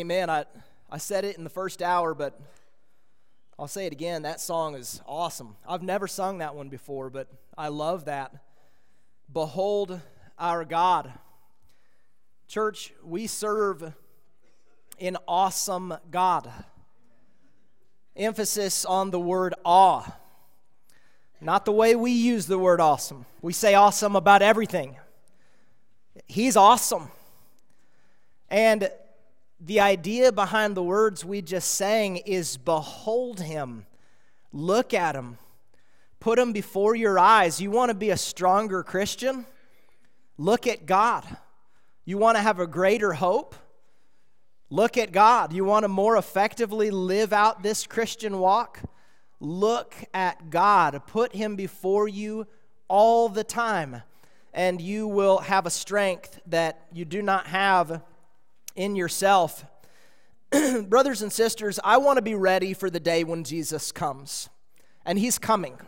Amen. I, I said it in the first hour, but I'll say it again. That song is awesome. I've never sung that one before, but I love that. Behold our God. Church, we serve an awesome God. Emphasis on the word awe. Not the way we use the word awesome. We say awesome about everything. He's awesome. And the idea behind the words we just sang is behold him, look at him, put him before your eyes. You want to be a stronger Christian? Look at God. You want to have a greater hope? Look at God. You want to more effectively live out this Christian walk? Look at God. Put Him before you all the time, and you will have a strength that you do not have in yourself. Brothers and sisters, I want to be ready for the day when Jesus comes, and He's coming.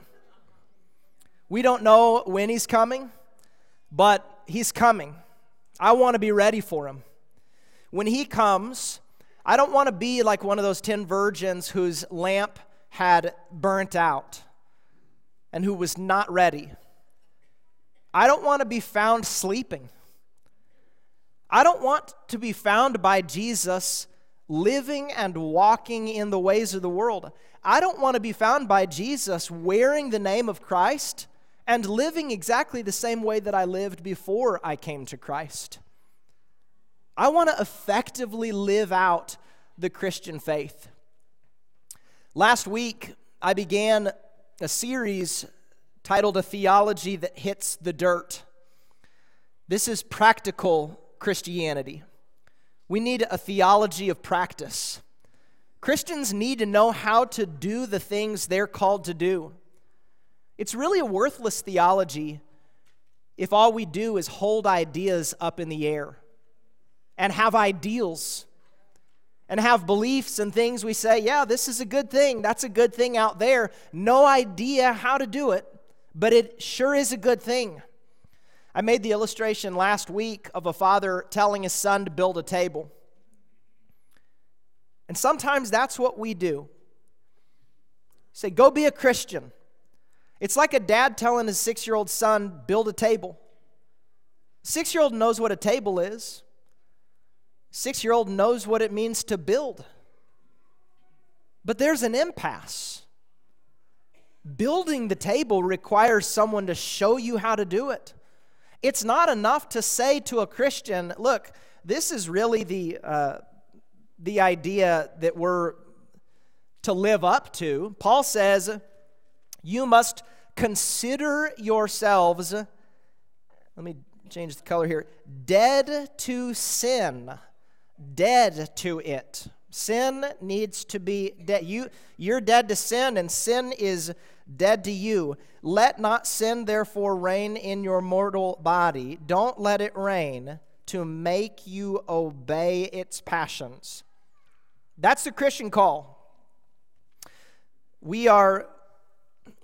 We don't know when He's coming, but He's coming. I want to be ready for Him. When He comes, I don't want to be like one of those ten virgins whose lamp had burnt out and who was not ready. I don't want to be found sleeping. I don't want to be found by Jesus living and walking in the ways of the world. I don't want to be found by Jesus wearing the name of Christ and living exactly the same way that I lived before I came to Christ. I want to effectively live out the Christian faith. Last week, I began a series titled A Theology That Hits the Dirt. This is practical Christianity. We need a theology of practice. Christians need to know how to do the things they're called to do. It's really a worthless theology if all we do is hold ideas up in the air and have ideals and have beliefs and things we say, yeah, this is a good thing, that's a good thing out there. No idea how to do it, but it sure is a good thing. I made the illustration last week of a father telling his son to build a table. And sometimes that's what we do. Say, go be a Christian. It's like a dad telling his six year old son, build a table. Six year old knows what a table is, six year old knows what it means to build. But there's an impasse. Building the table requires someone to show you how to do it. It's not enough to say to a Christian, look, this is really the, uh, the idea that we're to live up to. Paul says, you must consider yourselves, let me change the color here, dead to sin, dead to it. Sin needs to be dead. You, you're dead to sin, and sin is dead to you. Let not sin therefore reign in your mortal body. Don't let it reign to make you obey its passions. That's the Christian call. We are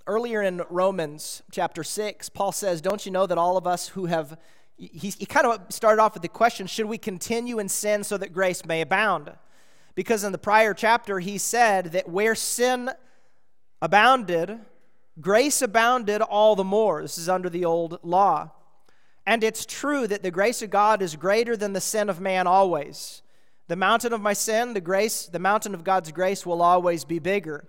earlier in Romans chapter 6, Paul says, Don't you know that all of us who have, he, he kind of started off with the question, Should we continue in sin so that grace may abound? Because in the prior chapter, he said that where sin abounded, grace abounded all the more. This is under the old law. And it's true that the grace of God is greater than the sin of man always. The mountain of my sin, the grace, the mountain of God's grace will always be bigger.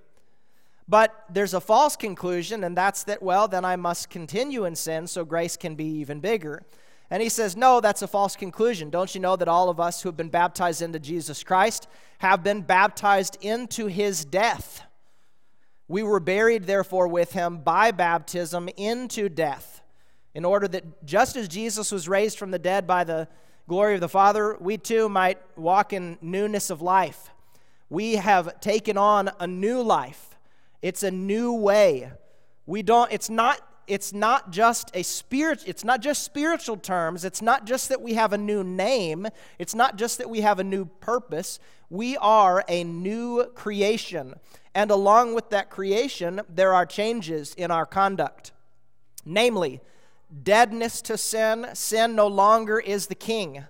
But there's a false conclusion, and that's that, well, then I must continue in sin so grace can be even bigger. And he says, No, that's a false conclusion. Don't you know that all of us who have been baptized into Jesus Christ have been baptized into his death? We were buried, therefore, with him by baptism into death, in order that just as Jesus was raised from the dead by the glory of the Father, we too might walk in newness of life. We have taken on a new life. It's a new way. We don't, it's not it's not just a spirit it's not just spiritual terms it's not just that we have a new name it's not just that we have a new purpose we are a new creation and along with that creation, there are changes in our conduct. Namely, deadness to sin, sin no longer is the king.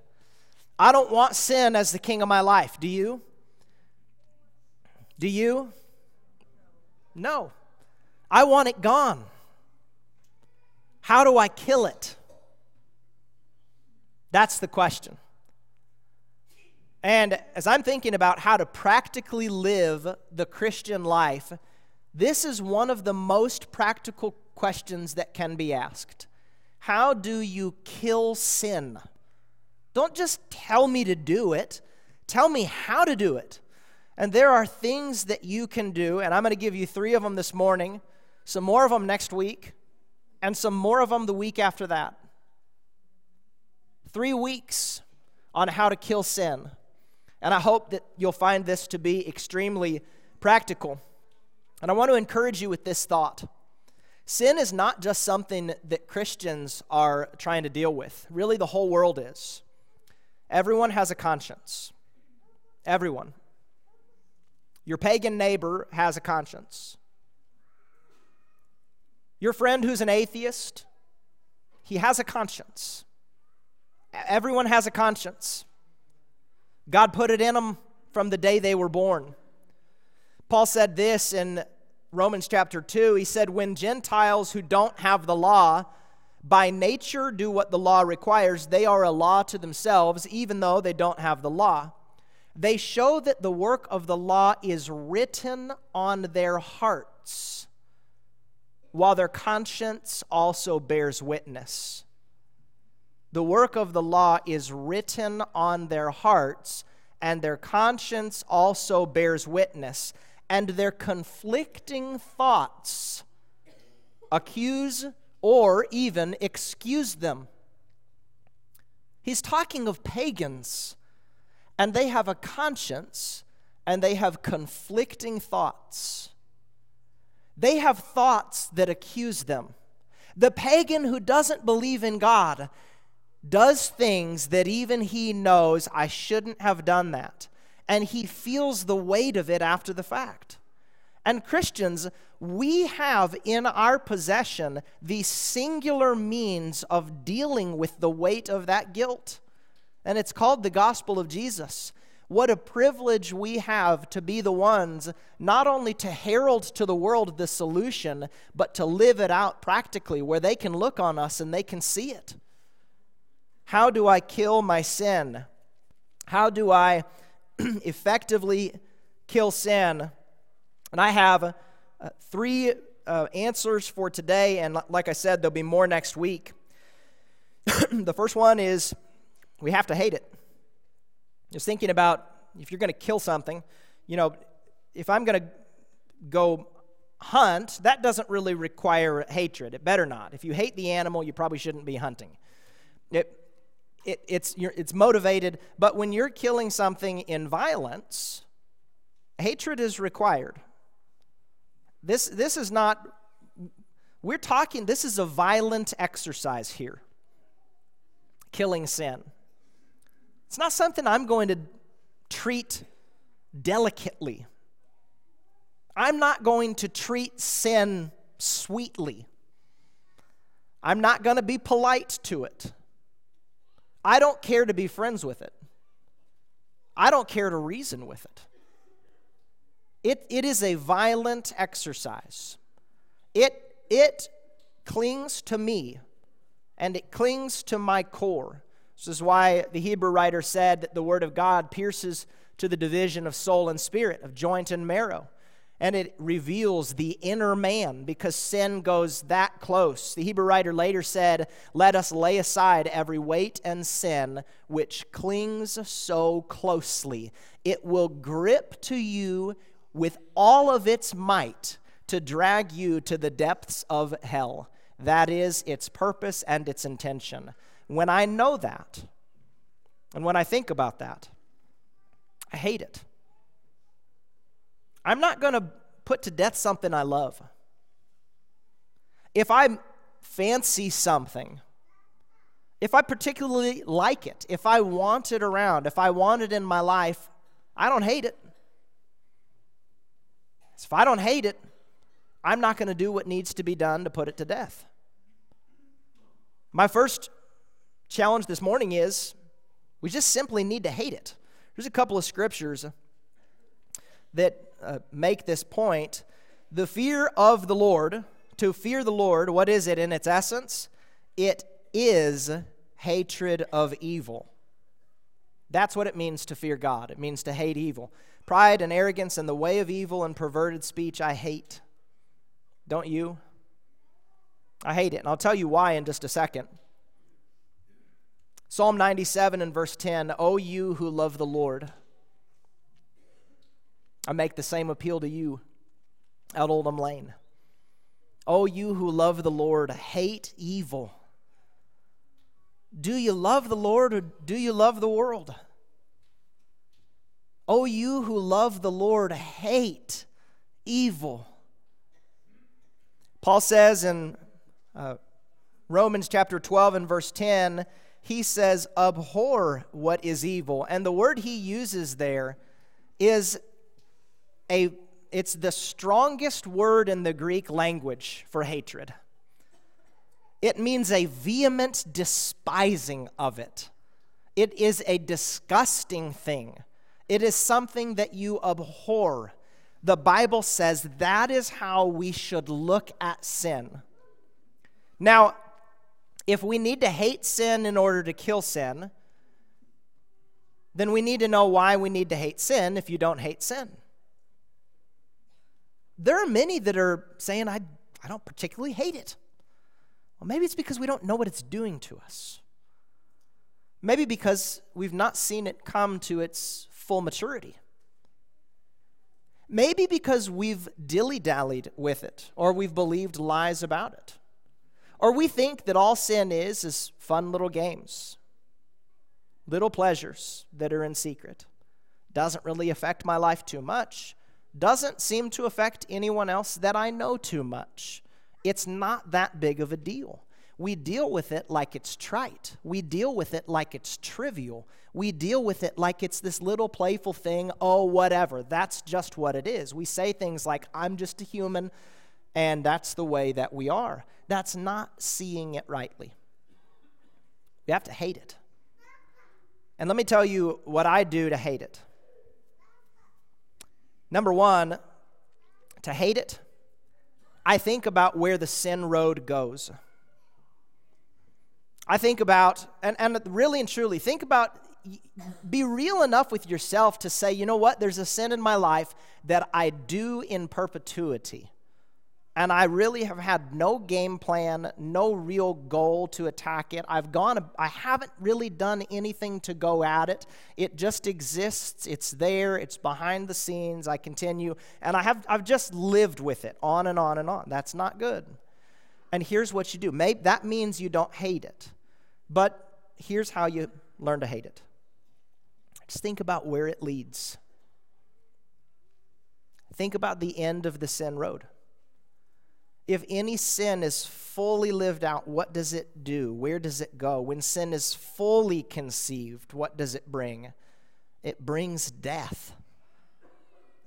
I don't want sin as the king of my life. Do you? Do you? No. I want it gone. How do I kill it? That's the question. And as I'm thinking about how to practically live the Christian life, this is one of the most practical questions that can be asked. How do you kill sin? Don't just tell me to do it, tell me how to do it. And there are things that you can do, and I'm going to give you three of them this morning, some more of them next week, and some more of them the week after that. Three weeks on how to kill sin. And I hope that you'll find this to be extremely practical. And I want to encourage you with this thought sin is not just something that Christians are trying to deal with, really, the whole world is. Everyone has a conscience. Everyone. Your pagan neighbor has a conscience. Your friend who's an atheist, he has a conscience. Everyone has a conscience. God put it in them from the day they were born. Paul said this in Romans chapter 2. He said, When Gentiles who don't have the law by nature do what the law requires, they are a law to themselves, even though they don't have the law. They show that the work of the law is written on their hearts, while their conscience also bears witness. The work of the law is written on their hearts, and their conscience also bears witness, and their conflicting thoughts accuse or even excuse them. He's talking of pagans, and they have a conscience and they have conflicting thoughts. They have thoughts that accuse them. The pagan who doesn't believe in God does things that even he knows I shouldn't have done that. And he feels the weight of it after the fact. And Christians, we have in our possession the singular means of dealing with the weight of that guilt. And it's called the gospel of Jesus. What a privilege we have to be the ones not only to herald to the world the solution, but to live it out practically where they can look on us and they can see it. How do I kill my sin? How do I effectively kill sin? And I have uh, three uh, answers for today, and like I said, there'll be more next week. the first one is we have to hate it. Just thinking about if you're going to kill something, you know, if I'm going to go hunt, that doesn't really require hatred. It better not. If you hate the animal, you probably shouldn't be hunting. It, it, it's, it's motivated, but when you're killing something in violence, hatred is required. This, this is not, we're talking, this is a violent exercise here. Killing sin. It's not something I'm going to treat delicately. I'm not going to treat sin sweetly. I'm not going to be polite to it. I don't care to be friends with it. I don't care to reason with it. It, it is a violent exercise. It, it clings to me and it clings to my core. This is why the Hebrew writer said that the Word of God pierces to the division of soul and spirit, of joint and marrow and it reveals the inner man because sin goes that close. The Hebrew writer later said, Let us lay aside every weight and sin which clings so closely. It will grip to you with all of its might to drag you to the depths of hell. That is its purpose and its intention. When I know that, and when I think about that, I hate it. I'm not going to put to death something I love. If I fancy something, if I particularly like it, if I want it around, if I want it in my life, I don't hate it. If I don't hate it, I'm not going to do what needs to be done to put it to death. My first challenge this morning is We just simply need to hate it. There's a couple of scriptures that uh, make this point. The fear of the Lord, to fear the Lord, what is it in its essence? It is hatred of evil. That's what it means to fear God. It means to hate evil. Pride and arrogance and the way of evil and perverted speech, I hate. Don't you? I hate it. And I'll tell you why in just a second. Psalm 97 and verse 10 O you who love the Lord. I make the same appeal to you out Oldham Lane. O you who love the Lord, hate evil. Do you love the Lord or do you love the world? O you who love the Lord, hate evil. Paul says in uh, Romans chapter 12 and verse 10, he says, abhor what is evil. And the word he uses there is a it's the strongest word in the Greek language for hatred. It means a vehement despising of it. It is a disgusting thing. It is something that you abhor. The Bible says that is how we should look at sin. Now, if we need to hate sin in order to kill sin, then we need to know why we need to hate sin if you don't hate sin. There are many that are saying, I, I don't particularly hate it. Well, maybe it's because we don't know what it's doing to us. Maybe because we've not seen it come to its full maturity. Maybe because we've dilly dallied with it or we've believed lies about it. Or we think that all sin is is fun little games, little pleasures that are in secret. Doesn't really affect my life too much. Doesn't seem to affect anyone else that I know too much. It's not that big of a deal. We deal with it like it's trite. We deal with it like it's trivial. We deal with it like it's this little playful thing, oh, whatever. That's just what it is. We say things like, I'm just a human, and that's the way that we are. That's not seeing it rightly. You have to hate it. And let me tell you what I do to hate it. Number one, to hate it, I think about where the sin road goes. I think about, and, and really and truly, think about, be real enough with yourself to say, you know what, there's a sin in my life that I do in perpetuity and I really have had no game plan, no real goal to attack it. I've gone, I haven't really done anything to go at it. It just exists. It's there. It's behind the scenes. I continue, and I have, I've just lived with it on and on and on. That's not good. And here's what you do. Maybe that means you don't hate it, but here's how you learn to hate it. Just think about where it leads. Think about the end of the sin road if any sin is fully lived out, what does it do? Where does it go? When sin is fully conceived, what does it bring? It brings death.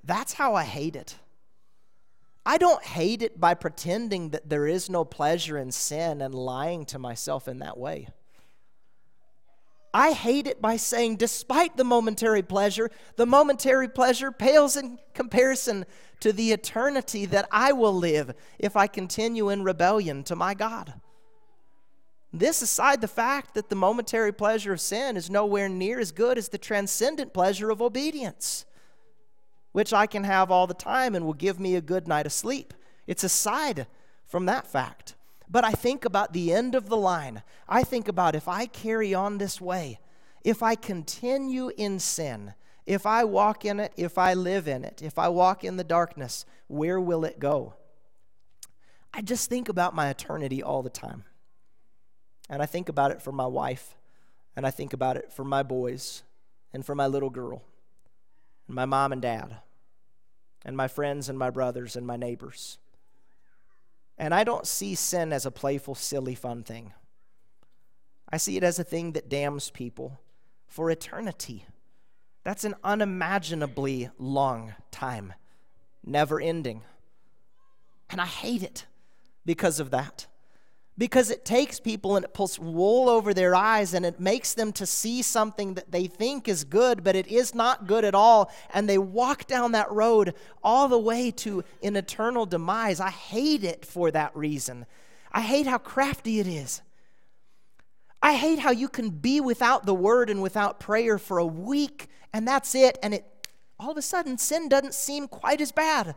That's how I hate it. I don't hate it by pretending that there is no pleasure in sin and lying to myself in that way. I hate it by saying, despite the momentary pleasure, the momentary pleasure pales in comparison to the eternity that I will live if I continue in rebellion to my God. This aside the fact that the momentary pleasure of sin is nowhere near as good as the transcendent pleasure of obedience, which I can have all the time and will give me a good night of sleep. It's aside from that fact. But I think about the end of the line. I think about if I carry on this way, if I continue in sin, if I walk in it, if I live in it, if I walk in the darkness, where will it go? I just think about my eternity all the time. And I think about it for my wife, and I think about it for my boys, and for my little girl, and my mom and dad, and my friends and my brothers and my neighbors. And I don't see sin as a playful, silly, fun thing. I see it as a thing that damns people for eternity. That's an unimaginably long time, never ending. And I hate it because of that. because it takes people and it pulls wool over their eyes and it makes them to see something that they think is good, but it is not good at all. And they walk down that road all the way to an eternal demise. I hate it for that reason. I hate how crafty it is. I hate how you can be without the word and without prayer for a week and that's it. And it all of a sudden, sin doesn't seem quite as bad.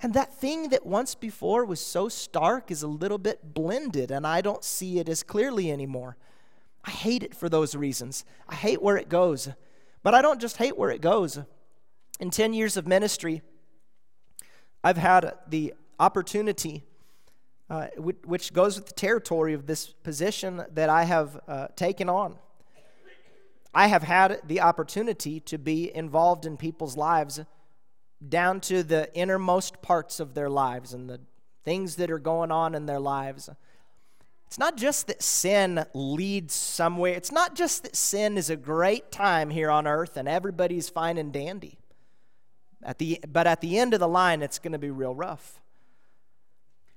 And that thing that once before was so stark is a little bit blended, and I don't see it as clearly anymore. I hate it for those reasons. I hate where it goes. But I don't just hate where it goes. In 10 years of ministry, I've had the opportunity, uh, which goes with the territory of this position that I have uh, taken on. I have had the opportunity to be involved in people's lives down to the innermost parts of their lives and the things that are going on in their lives. It's not just that sin leads somewhere. It's not just that sin is a great time here on earth and everybody's fine and dandy. At the, but at the end of the line, it's going to be real rough.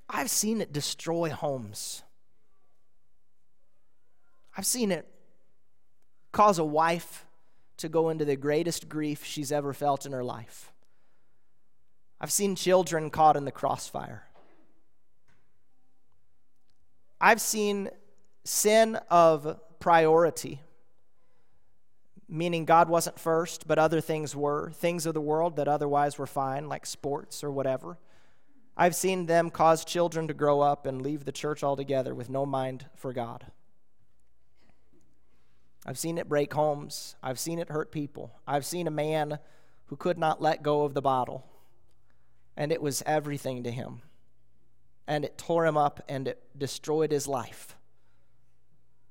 I've seen it destroy homes. I've seen it cause a wife to go into the greatest grief she's ever felt in her life. I've seen children caught in the crossfire. I've seen sin of priority, meaning God wasn't first, but other things were, things of the world that otherwise were fine, like sports or whatever. I've seen them cause children to grow up and leave the church altogether with no mind for God. I've seen it break homes. I've seen it hurt people. I've seen a man who could not let go of the bottle and it was everything to him. And it tore him up and it destroyed his life.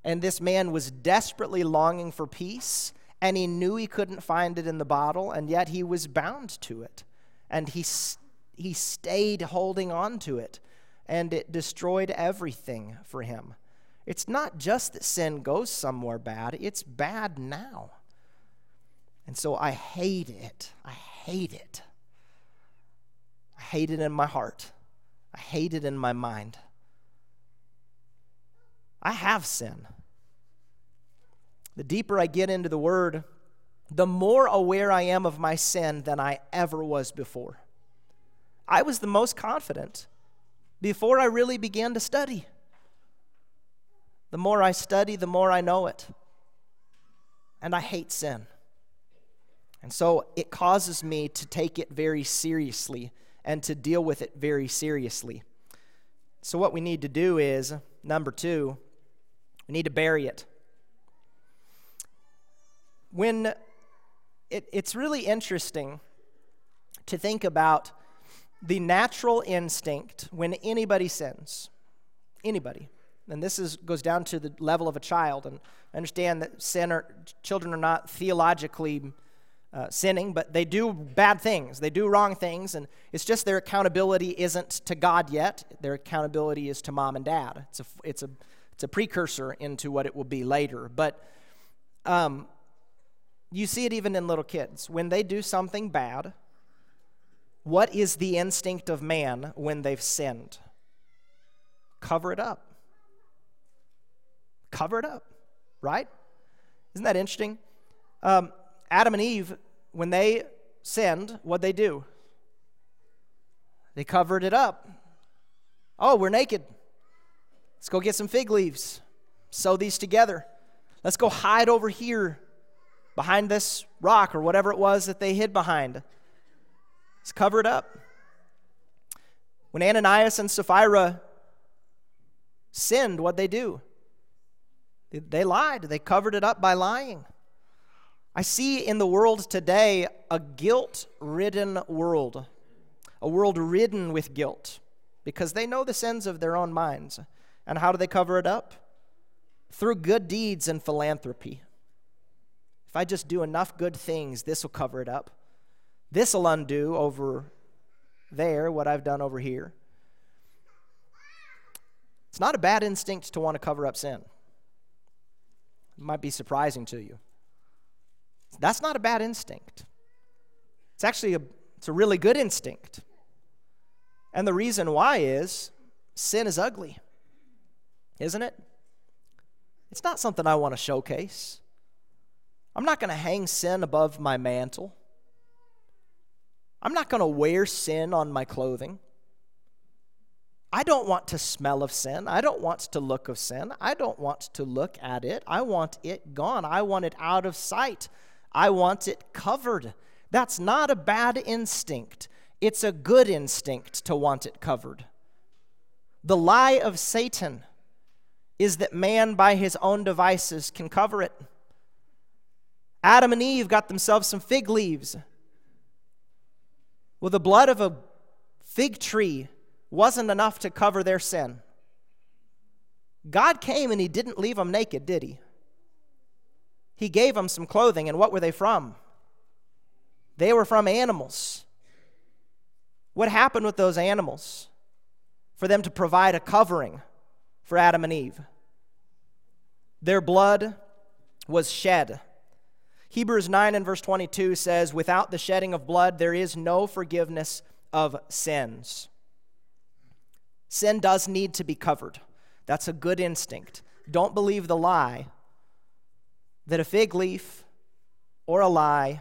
And this man was desperately longing for peace, and he knew he couldn't find it in the bottle, and yet he was bound to it. And he, he stayed holding on to it, and it destroyed everything for him. It's not just that sin goes somewhere bad, it's bad now. And so I hate it. I hate it. I hate it in my heart. I hate it in my mind. I have sin. The deeper I get into the Word, the more aware I am of my sin than I ever was before. I was the most confident before I really began to study. The more I study, the more I know it. And I hate sin. And so it causes me to take it very seriously and to deal with it very seriously. So, what we need to do is number two, we need to bury it. When it, it's really interesting to think about the natural instinct when anybody sins, anybody, and this is, goes down to the level of a child, and I understand that sin or, children are not theologically uh, sinning, but they do bad things. They do wrong things, and it's just their accountability isn't to God yet. Their accountability is to mom and dad. It's a, it's a, it's a precursor into what it will be later. But um, you see it even in little kids. When they do something bad, what is the instinct of man when they've sinned? Cover it up. Cover it up, right? Isn't that interesting? Um, Adam and Eve, when they sinned, what'd they do? They covered it up. Oh, we're naked. Let's go get some fig leaves, sew these together. Let's go hide over here behind this rock or whatever it was that they hid behind. Let's cover it up. When Ananias and Sapphira sinned, what'd they do? They lied. They covered it up by lying. I see in the world today a guilt ridden world, a world ridden with guilt because they know the sins of their own minds. And how do they cover it up? Through good deeds and philanthropy. If I just do enough good things, this will cover it up. This will undo over there what I've done over here. It's not a bad instinct to want to cover up sin. It might be surprising to you. That's not a bad instinct. It's actually a, it's a really good instinct. And the reason why is sin is ugly. isn't it? It's not something I want to showcase. I'm not going to hang sin above my mantle. I'm not going to wear sin on my clothing. I don't want to smell of sin. I don't want to look of sin. I don't want to look at it. I want it gone. I want it out of sight. I want it covered. That's not a bad instinct. It's a good instinct to want it covered. The lie of Satan is that man, by his own devices, can cover it. Adam and Eve got themselves some fig leaves. Well, the blood of a fig tree wasn't enough to cover their sin. God came and He didn't leave them naked, did He? He gave them some clothing, and what were they from? They were from animals. What happened with those animals for them to provide a covering for Adam and Eve? Their blood was shed. Hebrews 9 and verse 22 says, Without the shedding of blood, there is no forgiveness of sins. Sin does need to be covered. That's a good instinct. Don't believe the lie that a fig leaf or a lie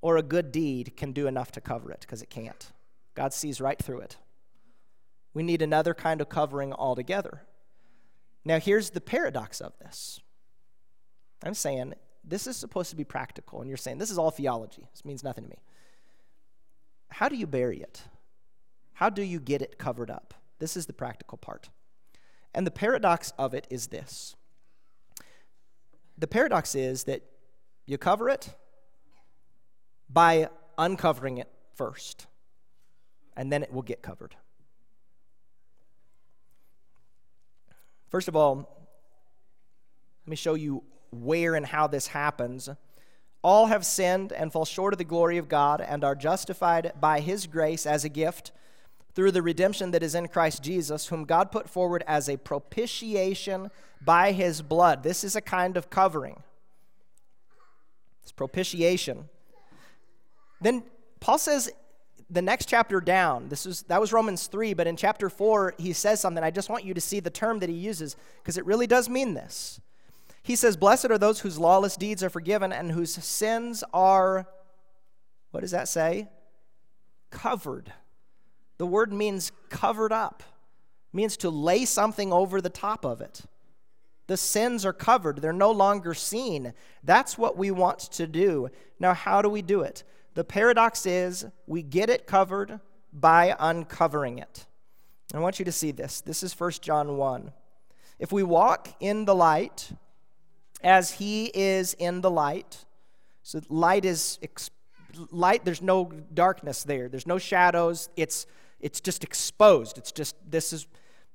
or a good deed can do enough to cover it, because it can't. God sees right through it. We need another kind of covering altogether. Now, here's the paradox of this I'm saying this is supposed to be practical, and you're saying this is all theology. This means nothing to me. How do you bury it? How do you get it covered up? This is the practical part. And the paradox of it is this the paradox is that you cover it by uncovering it first, and then it will get covered. First of all, let me show you where and how this happens. All have sinned and fall short of the glory of God and are justified by his grace as a gift through the redemption that is in Christ Jesus, whom God put forward as a propitiation by his blood. This is a kind of covering. It's propitiation. Then Paul says the next chapter down, this was that was Romans 3, but in chapter 4 he says something. I just want you to see the term that he uses because it really does mean this. He says, "Blessed are those whose lawless deeds are forgiven and whose sins are what does that say? Covered. The word means covered up, it means to lay something over the top of it. The sins are covered, they're no longer seen. That's what we want to do. Now, how do we do it? The paradox is we get it covered by uncovering it. I want you to see this. This is 1 John 1. If we walk in the light as he is in the light, so light is light there's no darkness there. There's no shadows. It's it's just exposed. It's just, this is,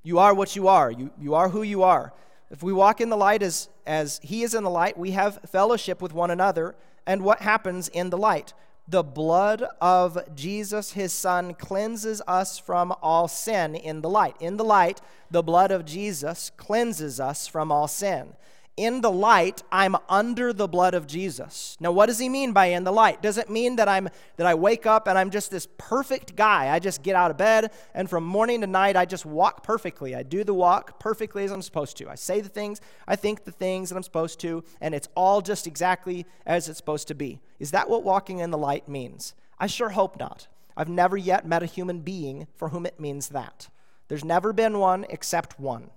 you are what you are. You, you are who you are. If we walk in the light as, as He is in the light, we have fellowship with one another. And what happens in the light? The blood of Jesus, His Son, cleanses us from all sin in the light. In the light, the blood of Jesus cleanses us from all sin in the light i'm under the blood of jesus. Now what does he mean by in the light? Does it mean that i'm that i wake up and i'm just this perfect guy? I just get out of bed and from morning to night i just walk perfectly. I do the walk perfectly as i'm supposed to. I say the things i think the things that i'm supposed to and it's all just exactly as it's supposed to be. Is that what walking in the light means? I sure hope not. I've never yet met a human being for whom it means that. There's never been one except one.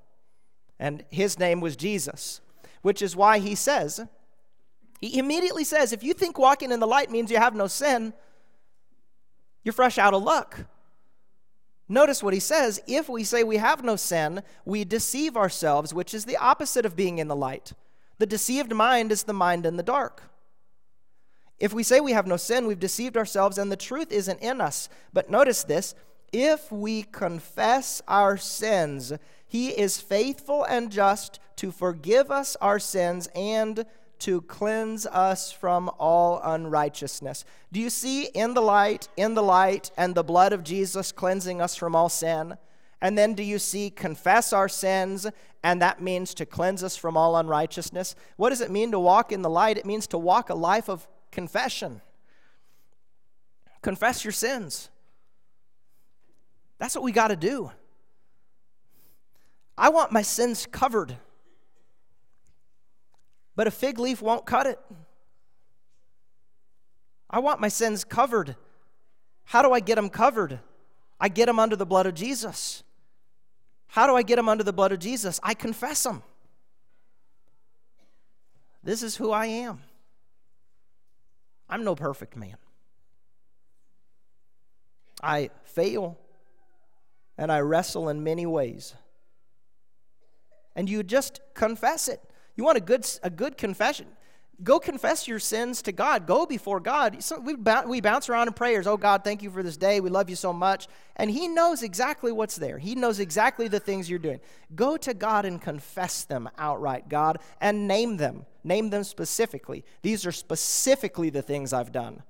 And his name was jesus which is why he says, he immediately says, if you think walking in the light means you have no sin, you're fresh out of luck. Notice what he says if we say we have no sin, we deceive ourselves, which is the opposite of being in the light. The deceived mind is the mind in the dark. If we say we have no sin, we've deceived ourselves and the truth isn't in us. But notice this if we confess our sins, he is faithful and just to forgive us our sins and to cleanse us from all unrighteousness. Do you see in the light, in the light, and the blood of Jesus cleansing us from all sin? And then do you see confess our sins, and that means to cleanse us from all unrighteousness? What does it mean to walk in the light? It means to walk a life of confession. Confess your sins. That's what we got to do. I want my sins covered. But a fig leaf won't cut it. I want my sins covered. How do I get them covered? I get them under the blood of Jesus. How do I get them under the blood of Jesus? I confess them. This is who I am. I'm no perfect man. I fail and I wrestle in many ways. And you just confess it. You want a good, a good confession. Go confess your sins to God. Go before God. So we, we bounce around in prayers. Oh, God, thank you for this day. We love you so much. And He knows exactly what's there, He knows exactly the things you're doing. Go to God and confess them outright, God, and name them. Name them specifically. These are specifically the things I've done.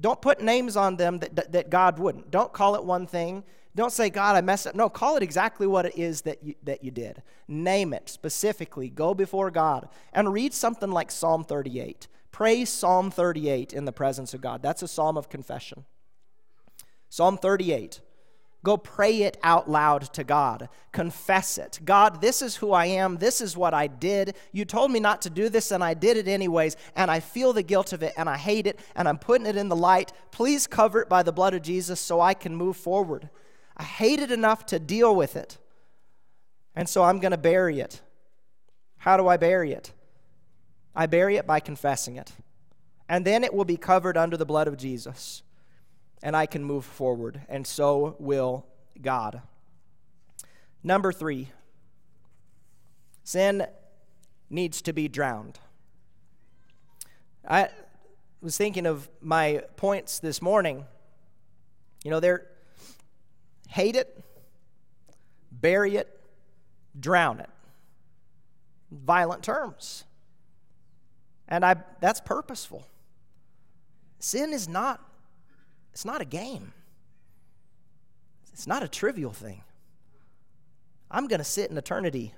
Don't put names on them that, that God wouldn't. Don't call it one thing don't say, God, I messed up. No, call it exactly what it is that you, that you did. Name it specifically. Go before God and read something like Psalm 38. Pray Psalm 38 in the presence of God. That's a psalm of confession. Psalm 38. Go pray it out loud to God. Confess it. God, this is who I am. This is what I did. You told me not to do this, and I did it anyways, and I feel the guilt of it, and I hate it, and I'm putting it in the light. Please cover it by the blood of Jesus so I can move forward. I hate it enough to deal with it. And so I'm going to bury it. How do I bury it? I bury it by confessing it. And then it will be covered under the blood of Jesus. And I can move forward. And so will God. Number three sin needs to be drowned. I was thinking of my points this morning. You know, there, hate it, bury it, drown it. Violent terms. And I that's purposeful. Sin is not it's not a game. It's not a trivial thing. I'm going to sit in eternity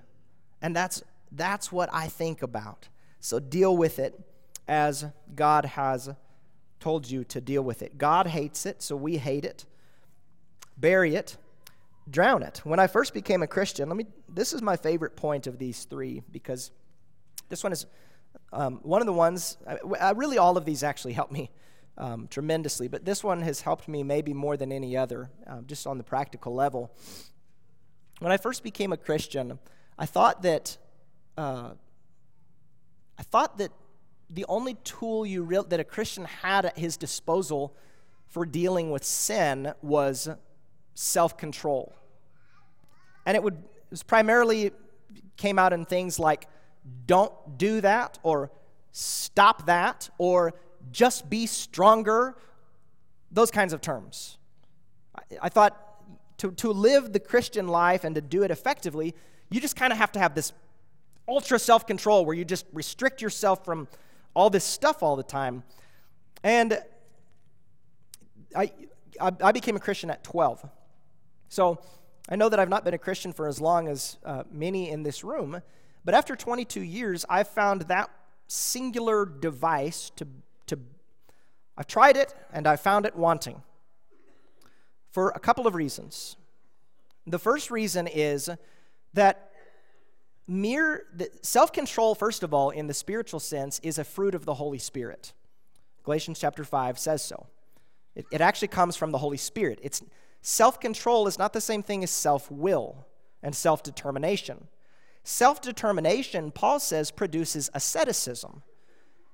and that's that's what I think about. So deal with it as God has told you to deal with it. God hates it, so we hate it bury it, drown it. When I first became a Christian, let me this is my favorite point of these three because this one is um, one of the ones, I, I, really, all of these actually helped me um, tremendously, but this one has helped me maybe more than any other, um, just on the practical level. When I first became a Christian, I thought that uh, I thought that the only tool you that a Christian had at his disposal for dealing with sin was self control. And it would it was primarily came out in things like don't do that or stop that or just be stronger, those kinds of terms. I, I thought to, to live the Christian life and to do it effectively, you just kind of have to have this ultra self control where you just restrict yourself from all this stuff all the time. And I, I, became a Christian at 12. So I know that I've not been a Christian for as long as uh, many in this room, but after 22 years, I've found that singular device to, to I've tried it and I found it wanting for a couple of reasons. The first reason is that mere self-control first of all in the spiritual sense is a fruit of the holy spirit. Galatians chapter 5 says so. It, it actually comes from the holy spirit. It's Self control is not the same thing as self will and self determination. Self determination, Paul says, produces asceticism.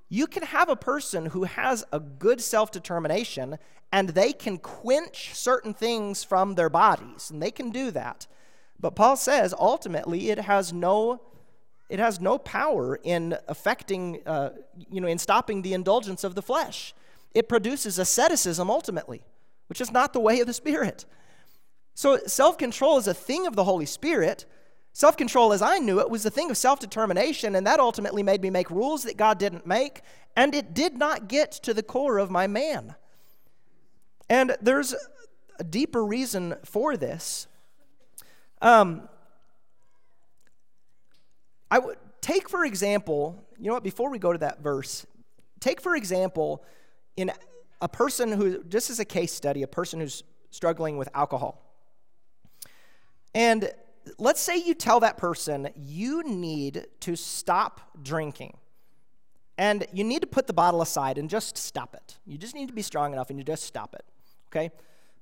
You can have a person who has a good self determination and they can quench certain things from their bodies, and they can do that. But Paul says ultimately it has no it has no power in affecting, uh, you know, in stopping the indulgence of the flesh. It produces asceticism ultimately which is not the way of the Spirit. So, self control is a thing of the Holy Spirit. Self control, as I knew it, was a thing of self determination, and that ultimately made me make rules that God didn't make, and it did not get to the core of my man. And there's a deeper reason for this. Um, I would take, for example, you know what, before we go to that verse, take, for example, in a person who, just as a case study, a person who's struggling with alcohol. And let's say you tell that person you need to stop drinking. And you need to put the bottle aside and just stop it. You just need to be strong enough and you just stop it. Okay?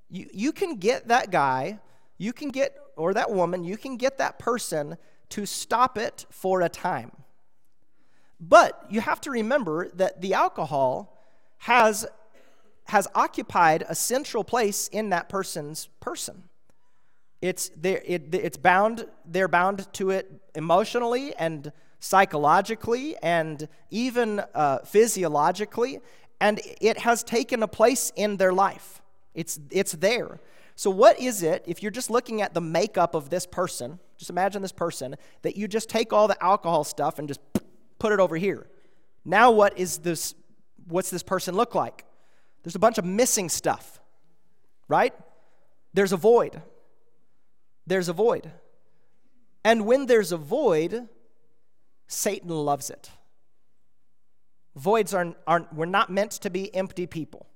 You, you can get that guy, you can get, or that woman, you can get that person to stop it for a time. But you have to remember that the alcohol has, has occupied a central place in that person's person. It's, it, it's bound, they're bound to it emotionally and psychologically and even uh, physiologically, and it has taken a place in their life. It's, it's there. So, what is it, if you're just looking at the makeup of this person, just imagine this person, that you just take all the alcohol stuff and just put it over here. Now, what is this? What's this person look like? There's a bunch of missing stuff, right? There's a void. There's a void. And when there's a void, Satan loves it. Voids are, aren't, we're not meant to be empty people.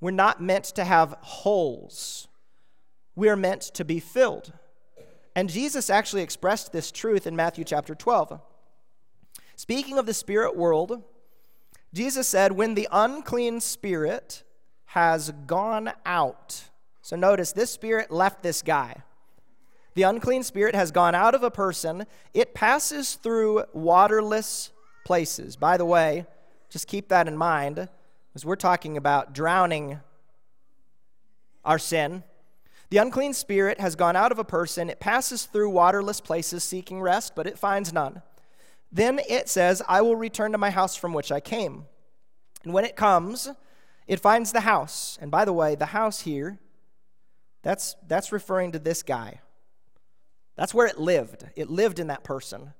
We're not meant to have holes. We are meant to be filled. And Jesus actually expressed this truth in Matthew chapter 12. Speaking of the spirit world, Jesus said, When the unclean spirit has gone out. So notice, this spirit left this guy. The unclean spirit has gone out of a person. It passes through waterless places. By the way, just keep that in mind as we're talking about drowning our sin. The unclean spirit has gone out of a person. It passes through waterless places seeking rest, but it finds none. Then it says, I will return to my house from which I came. And when it comes, it finds the house. And by the way, the house here, that's, that's referring to this guy. That's where it lived. It lived in that person.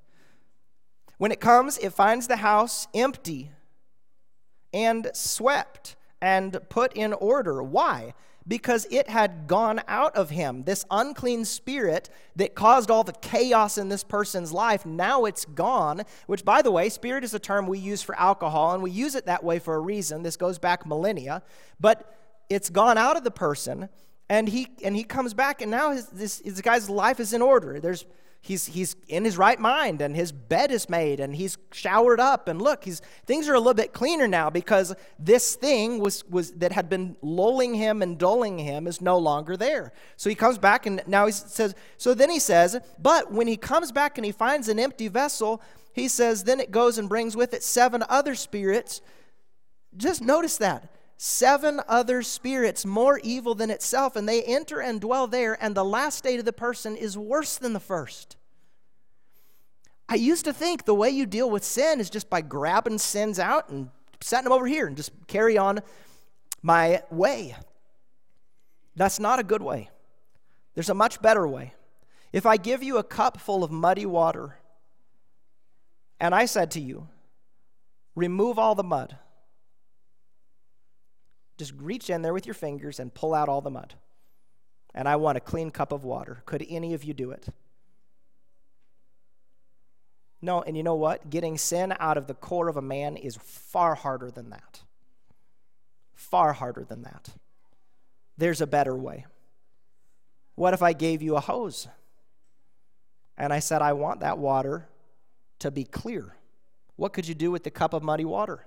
When it comes, it finds the house empty and swept and put in order. Why? Because it had gone out of him. This unclean spirit that caused all the chaos in this person's life, now it's gone. Which, by the way, spirit is a term we use for alcohol, and we use it that way for a reason. This goes back millennia. But it's gone out of the person and he and he comes back and now his, this, this guy's life is in order there's he's he's in his right mind and his bed is made and he's showered up and look he's things are a little bit cleaner now because this thing was was that had been lulling him and dulling him is no longer there. So he comes back and now he says so then he says but when he comes back and he finds an empty vessel he says then it goes and brings with it seven other spirits. Just notice that seven other spirits more evil than itself, and they enter and dwell there, and the last state of the person is worse than the first. I used to think the way you deal with sin is just by grabbing sins out and setting them over here and just carry on my way. That's not a good way. There's a much better way. If I give you a cup full of muddy water, and I said to you, remove all the mud, just reach in there with your fingers and pull out all the mud. And I want a clean cup of water. Could any of you do it? No, and you know what? Getting sin out of the core of a man is far harder than that. Far harder than that. There's a better way. What if I gave you a hose and I said, I want that water to be clear? What could you do with the cup of muddy water?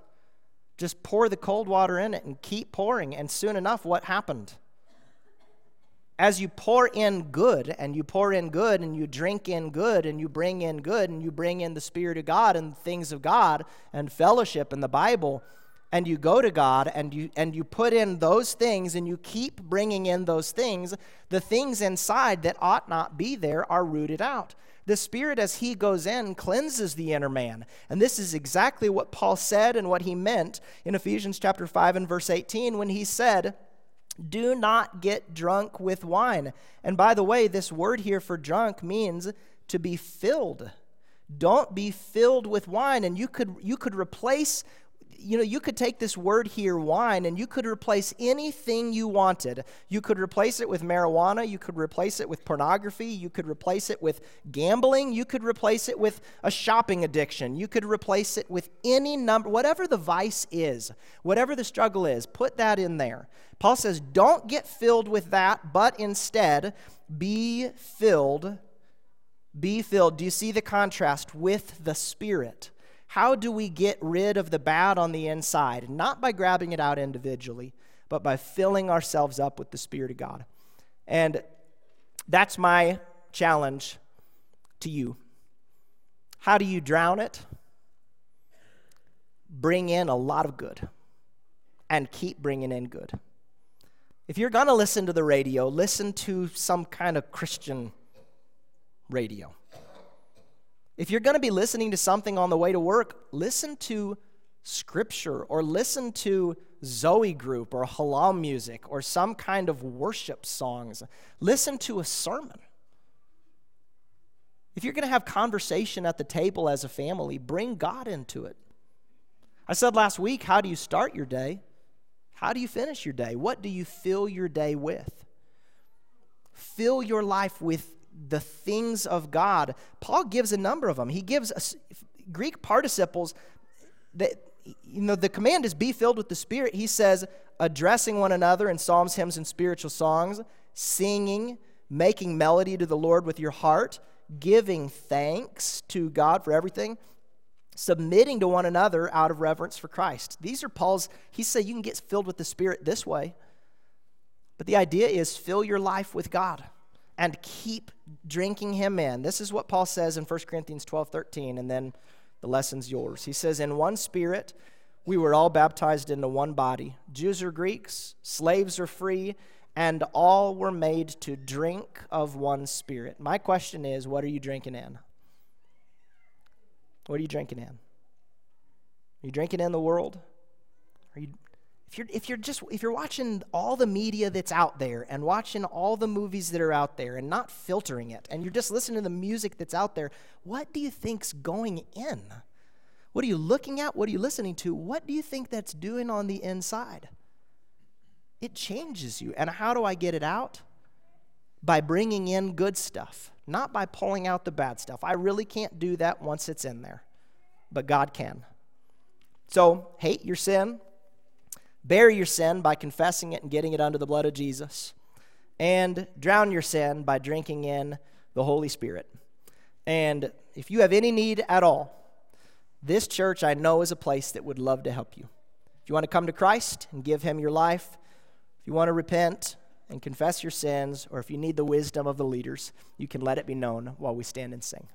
Just pour the cold water in it and keep pouring. And soon enough, what happened? As you pour in good, and you pour in good, and you drink in good, and you bring in good, and you bring in the Spirit of God and things of God and fellowship and the Bible, and you go to God and you and you put in those things and you keep bringing in those things, the things inside that ought not be there are rooted out. The Spirit, as He goes in, cleanses the inner man. And this is exactly what Paul said and what he meant in Ephesians chapter 5 and verse 18 when he said, Do not get drunk with wine. And by the way, this word here for drunk means to be filled. Don't be filled with wine. And you could, you could replace you know, you could take this word here, wine, and you could replace anything you wanted. You could replace it with marijuana. You could replace it with pornography. You could replace it with gambling. You could replace it with a shopping addiction. You could replace it with any number, whatever the vice is, whatever the struggle is, put that in there. Paul says, don't get filled with that, but instead be filled. Be filled. Do you see the contrast with the Spirit? How do we get rid of the bad on the inside? Not by grabbing it out individually, but by filling ourselves up with the Spirit of God. And that's my challenge to you. How do you drown it? Bring in a lot of good and keep bringing in good. If you're going to listen to the radio, listen to some kind of Christian radio. If you're going to be listening to something on the way to work, listen to scripture or listen to Zoe group or Hallal music or some kind of worship songs. Listen to a sermon. If you're going to have conversation at the table as a family, bring God into it. I said last week, how do you start your day? How do you finish your day? What do you fill your day with? Fill your life with the things of God. Paul gives a number of them. He gives us Greek participles that you know the command is be filled with the spirit. He says addressing one another in psalms, hymns and spiritual songs, singing, making melody to the Lord with your heart, giving thanks to God for everything, submitting to one another out of reverence for Christ. These are Paul's he said you can get filled with the spirit this way. But the idea is fill your life with God and keep drinking him in. This is what Paul says in 1 Corinthians 12 13, and then the lesson's yours. He says, In one spirit, we were all baptized into one body. Jews or Greeks, slaves or free, and all were made to drink of one spirit. My question is, what are you drinking in? What are you drinking in? Are you drinking in the world? Are you if you're, if you're just if you're watching all the media that's out there and watching all the movies that are out there and not filtering it and you're just listening to the music that's out there what do you think's going in? What are you looking at? What are you listening to? What do you think that's doing on the inside? It changes you. And how do i get it out? By bringing in good stuff not by pulling out the bad stuff. I really can't do that once it's in there but god can. So hate your sin Bear your sin by confessing it and getting it under the blood of Jesus. And drown your sin by drinking in the Holy Spirit. And if you have any need at all, this church I know is a place that would love to help you. If you want to come to Christ and give Him your life, if you want to repent and confess your sins, or if you need the wisdom of the leaders, you can let it be known while we stand and sing.